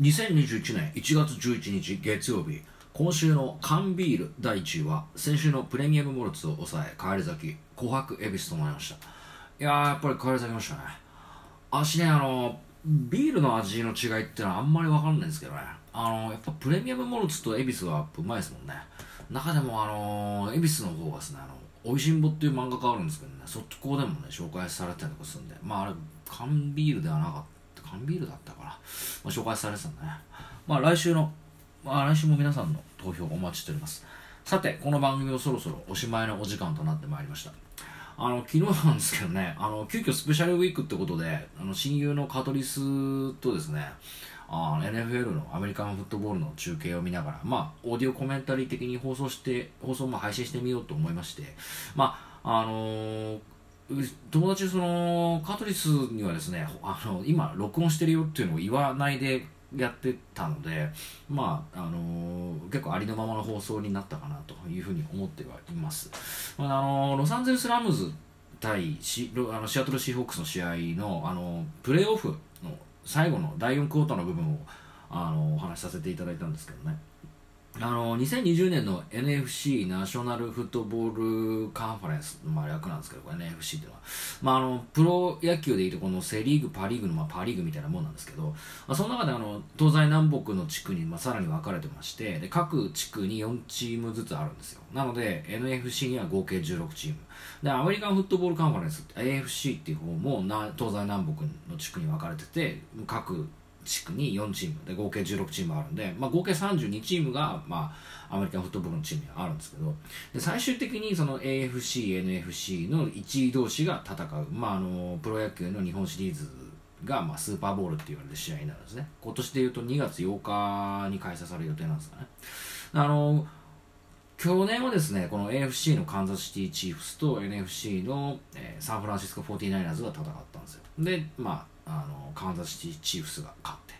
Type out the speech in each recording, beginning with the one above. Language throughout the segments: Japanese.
2021年1月11日月曜日今週の缶ビール第1位は先週のプレミアムモルツを抑え帰り咲き琥珀恵比寿となりました。いやーやっぱり帰り咲きましたね。足ねあのビールの味の違いってのはあんまり分かんないんですけどね。あのやっぱプレミアムモルツと恵比寿はうまいですもんね。中でもあの恵比寿の方がですねあのおいしんぼっていう漫画があるんですけどねそこでもね紹介されてたりとかするんでまああれ缶ビールではなかった缶ビールだったから、まあ、紹介されてたんでね。まあ来週のまあ来週も皆さんの投票お待ちしております。さてこの番組をそろそろおしまいのお時間となってまいりました。あの昨日なんですけどねあの急遽スペシャルウィークってことであの親友のカトリスとですねあ NFL のアメリカンフットボールの中継を見ながら、まあ、オーディオコメンタリー的に放送して放送も配信してみようと思いまして、まああのー、友達そのカトリスにはですねあの今録音してるよっていうのを言わないでやってたので、まああのー、結構ありのままの放送になったかなというふうに思ってはいます。まあ、あのー、ロサンゼルス・ラムズ対シあのシアトル・シーホークスの試合の、あのプレーオフの最後の第4クォーターの部分をあのお話しさせていただいたんですけどねあの2020年の NFC ナショナルフットボールカンファレンスの、まあ、略なんですけど NFC っていうのは、まあ、あのプロ野球でいうとこのセ・リーグパ・リーグの、まあ、パ・リーグみたいなもんなんですけど、まあ、その中であの東西南北の地区に、まあ、さらに分かれてましてで各地区に4チームずつあるんですよ。なので NFC には合計16チーム。でアメリカンフットボールカンファレンス AFC っていう方もな東西南北の地区に分かれてて各地区に4チームで合計16チームあるんで、まあ、合計32チームが、まあ、アメリカンフットボールのチームにあるんですけどで最終的にその AFC、NFC の1位同士が戦う、まあ、あのプロ野球の日本シリーズが、まあ、スーパーボールって言われる試合になるんですね。今年でいうと2月8日に開催される予定なんですかね。あの去年はですねこの AFC のカンザスシティチーフスと NFC の、えー、サンフランシスコ 49ers が戦ったんですよでまああのカンザスシティチーフスが勝って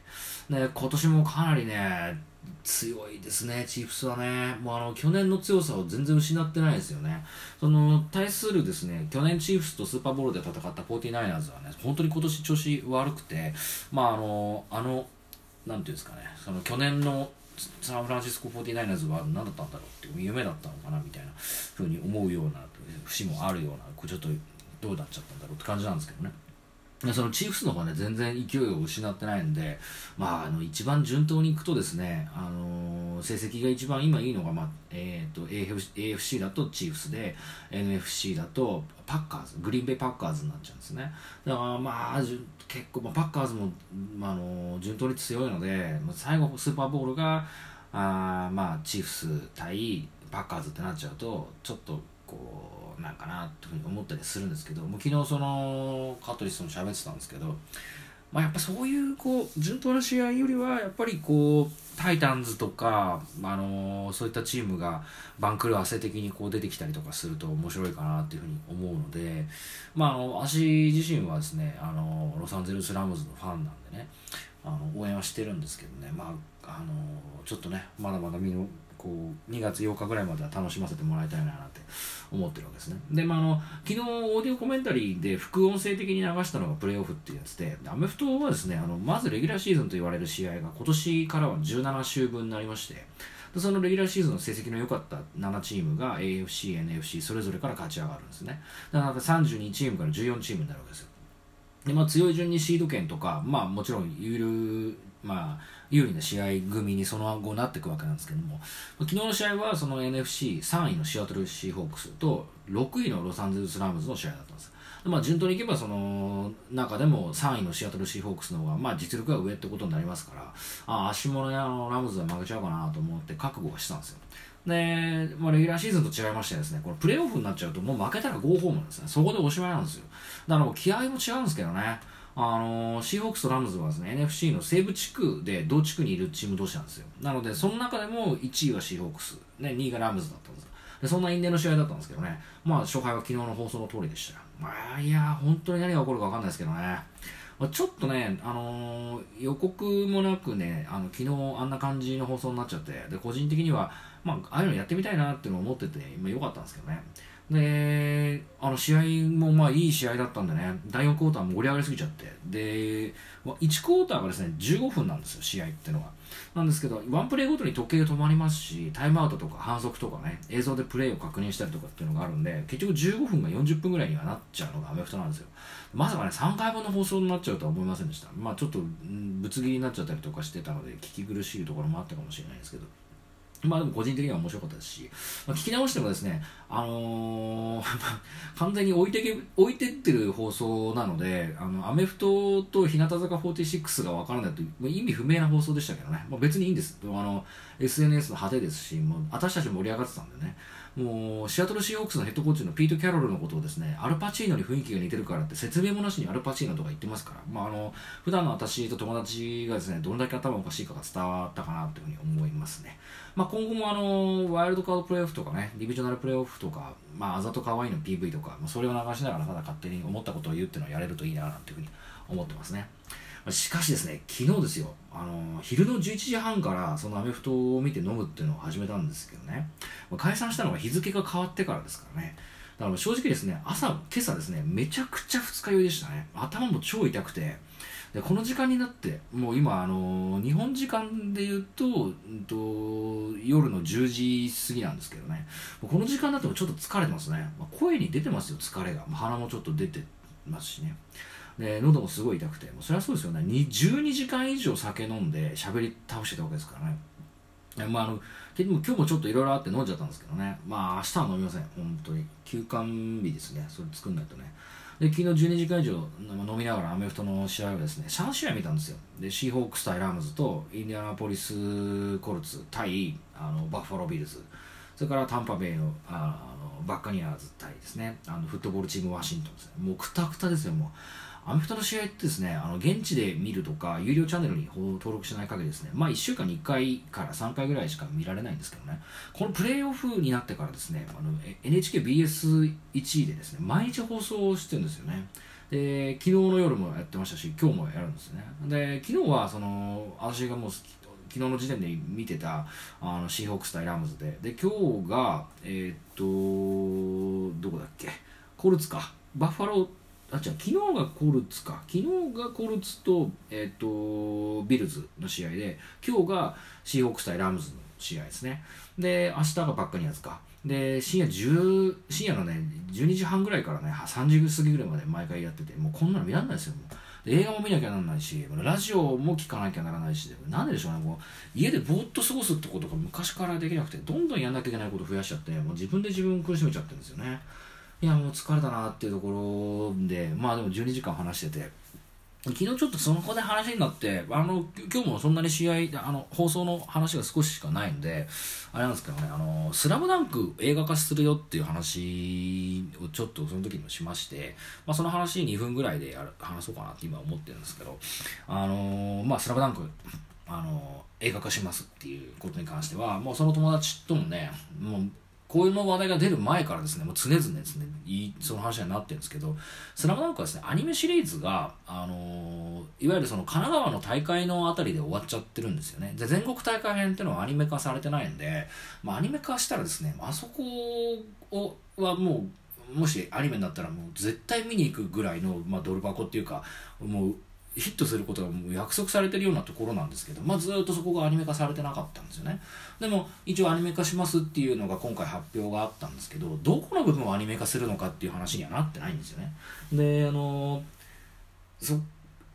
で今年もかなりね強いですね、チーフスはね。もうあの、去年の強さを全然失ってないですよね。その、対するですね、去年チーフスとスーパーボールで戦った 49ers はね、本当に今年調子悪くて、まああの、あの、なんていうんですかね、その去年のサンフランシスコ 49ers は何だったんだろうって夢だったのかなみたいなふうに思うような節もあるようなちょっとどうなっちゃったんだろうって感じなんですけどね。そのチーフスの方はね全然勢いを失ってないんで、まあ、あの一番順当にいくとですね、あのー、成績が一番今いいのが、まあえーと、AFC だとチーフスで NFC だとパッカーズグリーンベイパッカーズになっちゃうんですね。だからまあ結構、まあ、パッカーズも、まあ、あの順当に強いので最後スーパーボールがあ、まあ、チーフス対パッカーズってなっちゃうとちょっとこうなんかなというふうに思ったりするんですけどもう昨日そのカトリスとも喋ってたんですけど、まあ、やっぱそういうこう順当な試合よりはやっぱりこうタイタンズとか、あのそういったチームが番狂わせ的にこう出てきたりとかすると面白いかなっていうふうに思うので、まあ、あの私自身はですねあのロサンゼルス・ラムズのファンなんでねあの応援はしてるんですけどね、まあ、あのちょっとねまだまだ見のこう2月8日ぐらいまでは楽しませてもらいたいなって思ってるわけですね。で、まあ、あの昨日オーディオコメンタリーで副音声的に流したのがプレーオフっていうやつでアメフトはですねあのまずレギュラーシーズンと言われる試合が今年からは17週分になりましてそのレギュラーシーズンの成績の良かった7チームが AFC、NFC それぞれから勝ち上がるんですね。だから32チームから14チームになるわけですよ。で、まあ、強い順にシード権とか、まあ、もちろん有るまあ、有利な試合組にその後なっていくわけなんですけども、昨日の試合はその NFC3 位のシアトルシーホークスと6位のロサンゼルス・ラムズの試合だったんです。まあ、順当にいけばその中でも3位のシアトルシーホークスの方が、まあ、実力が上ってことになりますからあ足物やのラムズは負けちゃうかなと思って覚悟はしたんですよ。で、まあ、レギュラーシーズンと違いましてですねこのプレーオフになっちゃうともう負けたら5ホームなんですね。そこでおしまいなんですよ。だから気合も違うんですけどね。あのシーホークスとラムズはですね NFC の西部地区で同地区にいるチーム同士なんですよ。なのでその中でも1位はシーホークス、ね、2位がラムズだったんですでそんな因縁の試合だったんですけどね。まあ勝敗は昨日の放送の通りでしたよ。まあいや本当に何が起こるか分かんないですけどね。まあ、ちょっとね、あのー、予告もなくね、あの昨日あんな感じの放送になっちゃって、で個人的には、まあ、ああいうのやってみたいなっていうのを思ってて、まあ、よかったんですけどね。で、あの試合もまあいい試合だったんでね、第4クォーター盛り上がりすぎちゃって、で、1クォーターがですね、15分なんですよ、試合っていうのは。なんですけど、ワンプレーごとに時計が止まりますし、タイムアウトとか反則とかね、映像でプレーを確認したりとかっていうのがあるんで、結局15分が40分ぐらいにはなっちゃうのがアメフトなんですよ。まさかね、3回分の放送になっちゃうとは思いませんでした。まあちょっと、ぶつ切りになっちゃったりとかしてたので、聞き苦しいところもあったかもしれないですけど。まあでも個人的には面白かったですし、まあ、聞き直してもですね、あのー、完全に置いてけ置いてってる放送なので、あのアメフトと日向坂46が分からないというまあ意味不明な放送でしたけどね、まあ、別にいいんです。あの SNS の派手ですし、もう私たち盛り上がってたんでね、もうシアトルシーホークスのヘッドコーチのピート・キャロルのことをですねアルパチーノに雰囲気が似てるからって説明もなしにアルパチーノとか言ってますから、まあ、あの普段の私と友達がですねどれだけ頭おかしいかが伝わったかなというふうに思いますね、まあ、今後もあのワイルドカードプレーオフとかねディビジョナルプレーオフとか、まあ、あざとかわいいの PV とか、まあ、それを流しながらただ勝手に思ったことを言うっていうのをやれるといいなというふうに思ってますね。しかしですね、昨日ですよ、あの昼の11時半からそのアメフトを見て飲むっていうのを始めたんですけどね、ま解散したのが日付が変わってからですからね、だから正直ですね、朝、今朝ですね、めちゃくちゃ二日酔いでしたね。頭も超痛くて、でこの時間になって、もう今、あの日本時間で言うと、うんと、夜の10時過ぎなんですけどね、この時間になってもちょっと疲れてますね。まあ、声に出てますよ、疲れが。鼻もちょっと出てますしね。で喉もすごい痛くてもうそれはそうですよね。12時間以上酒飲んで喋り倒してたわけですからね。まあ、あの結局今日もちょっといろいろあって飲んじゃったんですけどね。まあ明日は飲みません。本当に。休館日ですね。それ作んないとね。で昨日12時間以上飲みながらアメフトの試合をですね3試合見たんですよ。でシーホークス対ラムズとインディアナポリスコルツ対あのバッファロービルズ。それからタンパベイのあのバッカニアーズ対ですね。あのフットボールチームワシントンですね。もうくたくたですよもう。アメフトの試合ってですね、あの現地で見るとか、有料チャンネルに登録しない限りですね、まあ1週間に1回から3回ぐらいしか見られないんですけどね、このプレーオフになってからですね、NHKBS1 位でですね、毎日放送してるんですよね。で、昨日の夜もやってましたし、今日もやるんですね。で、昨日はその、私がもう昨日の時点で見てたあのシーホークス対ラムズで、で、今日が、えー、っと、どこだっけ、コルツか、バッファロー、あ違う昨日がコルツか。昨日がコルツと,、えーと、ビルズの試合で今日がシーホークス対ラムズの試合ですね。で明日がバッカニアズか。で深夜10深夜のね12時半ぐらいからね3時過ぎぐらいまで毎回やっててもうこんなの見られないですよ映画も見なきゃならないしラジオも聞かなきゃならないしなんででしょうねもう家でぼーっと過ごすってことが昔からできなくてどんどんやんなきゃいけないこと増やしちゃってもう自分で自分を苦しめちゃってるんですよね。いやもう疲れたなっていうところでまあでも12時間話してて。昨日ちょっとその子で話になってあの今日もそんなに試合あの放送の話が少ししかないんであれなんですけどね「あのスラムダンク映画化するよっていう話をちょっとその時もしまして、まあ、その話2分ぐらいで話そうかなって今思ってるんですけどあのまあ「スラムダンクあの映画化しますっていうことに関してはもうその友達ともねもうこういうの話題が出る前からですね、もう常々ですね、いその話になってるんですけど、スラムダンクはですね、アニメシリーズが、あのー、いわゆるその神奈川の大会のあたりで終わっちゃってるんですよね。で、全国大会編っていうのはアニメ化されてないんで、まあ、アニメ化したらですね、あそこをはもう、もしアニメになったらもう絶対見に行くぐらいの、まあ、ドル箱っていうか、もうヒットすることがもう約束されてるようなところなんですけど、まあ、ずっとそこがアニメ化されてなかったんですよね。でも一応アニメ化しますっていうのが今回発表があったんですけどどこの部分をアニメ化するのかっていう話にはなってないんですよね。であのそ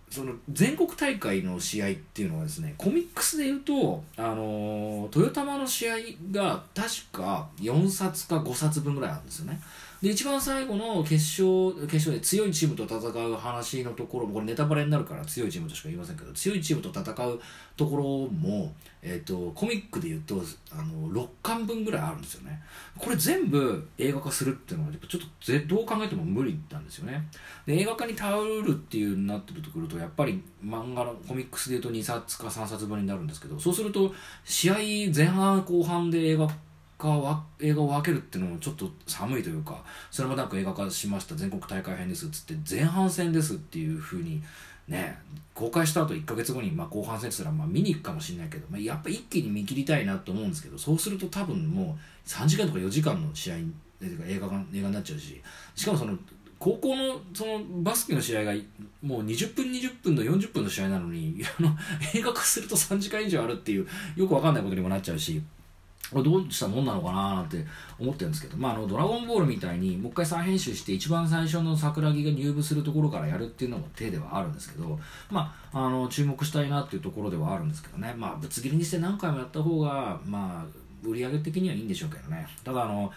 その全国大会の試合っていうのはですねコミックスで言うとあのトヨタマの試合が確か4冊か5冊分ぐらいあるんですよね。で一番最後の決勝決勝で強いチームと戦う話のところもこれネタバレになるから強いチームとしか言いませんけど強いチームと戦うところも、えーと、コミックで言うとあの6巻分ぐらいあるんですよね。これ全部映画化するっていうのはちょっとどう考えても無理なんですよね。で映画化に頼るっていうになってるとくるとやっぱり漫画のコミックスで言うと2冊か3冊分になるんですけどそうすると試合前半後半で映画化映画を分けるっていうのもちょっと寒いというかそれもなんか映画化しました全国大会編ですっつって前半戦ですっていうふうにね公開した後1ヶ月後にまあ後半戦って言ったらまあ見に行くかもしれないけど、まあ、やっぱ一気に見切りたいなと思うんですけどそうすると多分もう3時間とか4時間の試合映画が映画になっちゃうししかもその高校のそのバスケの試合がもう20分20分の40分の試合なのにあの映画化すると3時間以上あるっていうよくわかんないことにもなっちゃうしこれどうしたもんなのかななんて思ってるんですけど、まあ、あのドラゴンボールみたいにもう一回再編集して一番最初の桜木が入部するところからやるっていうのも手ではあるんですけど、まあ、あの注目したいなっていうところではあるんですけどね、まあ、ぶつ切りにして何回もやった方が、まあ、売り上げ的にはいいんでしょうけどね。ただあの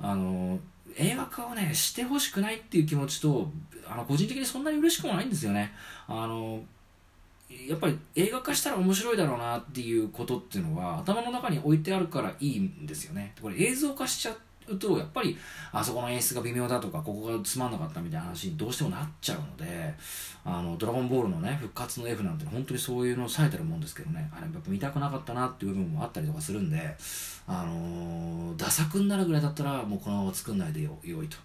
あの映画化をねしてほしくないっていう気持ちとあの個人的にそんなに嬉しくもないんですよね。あのやっぱり映画化したら面白いだろうなっていうことっていうのは頭の中に置いてあるからいいんですよねこれ映像化しちゃうとやっぱりあそこの演出が微妙だとかここがつまんなかったみたいな話にどうしてもなっちゃうのであのドラゴンボールのね復活の F なんて本当にそういうのをされてるもんですけどねあれやっぱ見たくなかったなっていう部分もあったりとかするんであのー、ダサくんなるぐらいだったらもうこのまま作んないでよよいと。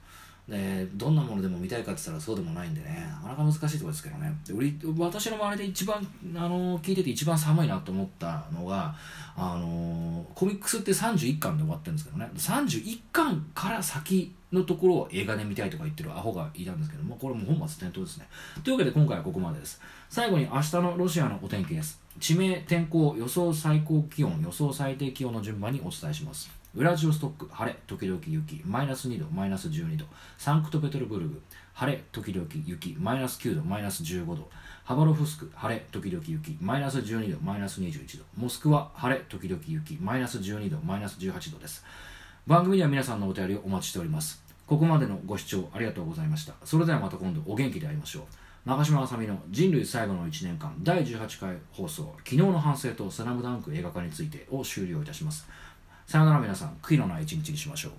でどんなものでも見たいかって言ったらそうでもないんでね。なかなか難しいところですけどね。で私の周りで一番あの聞いてて一番寒いなと思ったのがあのコミックスって31巻で終わってるんですけどね。31巻から先のところを映画で見たいとか言ってるアホがいたんですけどもこれも本末転倒ですね。というわけで今回はここまでです。最後に明日のロシアのお天気です。地名天候予想最高気温予想最低気温の順番にお伝えします。ウラジオストック晴れ時々雪マイナス2度マイナス12度サンクトペテルブルグ晴れ時々雪マイナス9度マイナス15度ハバロフスク晴れ時々雪マイナス12度マイナス21度モスクワ晴れ時々雪マイナス12度マイナス18度です。番組では皆さんのお便りをお待ちしております。ここまでのご視聴ありがとうございました。それではまた今度お元気で会いましょう。中島あさみの人類最後の1年間第18回放送昨日の反省とスラムダンク映画化についてを終了いたします。さよなら皆さん悔いのない一日にしましょう。